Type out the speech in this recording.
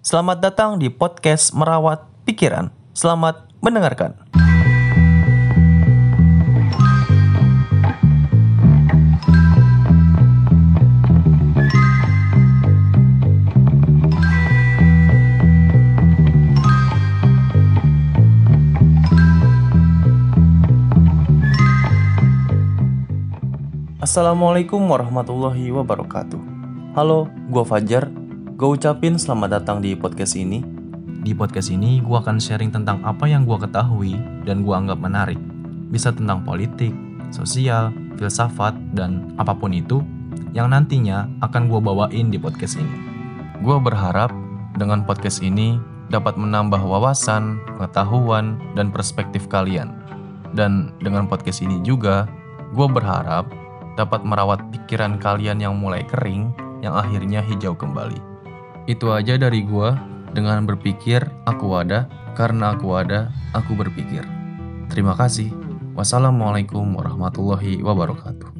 Selamat datang di podcast Merawat Pikiran. Selamat mendengarkan. Assalamualaikum warahmatullahi wabarakatuh. Halo, gua Fajar. Gue ucapin selamat datang di podcast ini. Di podcast ini gua akan sharing tentang apa yang gua ketahui dan gua anggap menarik. Bisa tentang politik, sosial, filsafat, dan apa pun itu yang nantinya akan gua bawain di podcast ini. Gua berharap dengan podcast ini dapat menambah wawasan, pengetahuan, dan perspektif kalian. Dan dengan podcast ini juga, gue berharap dapat merawat pikiran kalian yang mulai kering, yang akhirnya hijau kembali. Itu aja dari gua. Dengan berpikir, aku ada. Karena aku ada, aku berpikir. Terima kasih. Wassalamualaikum warahmatullahi wabarakatuh.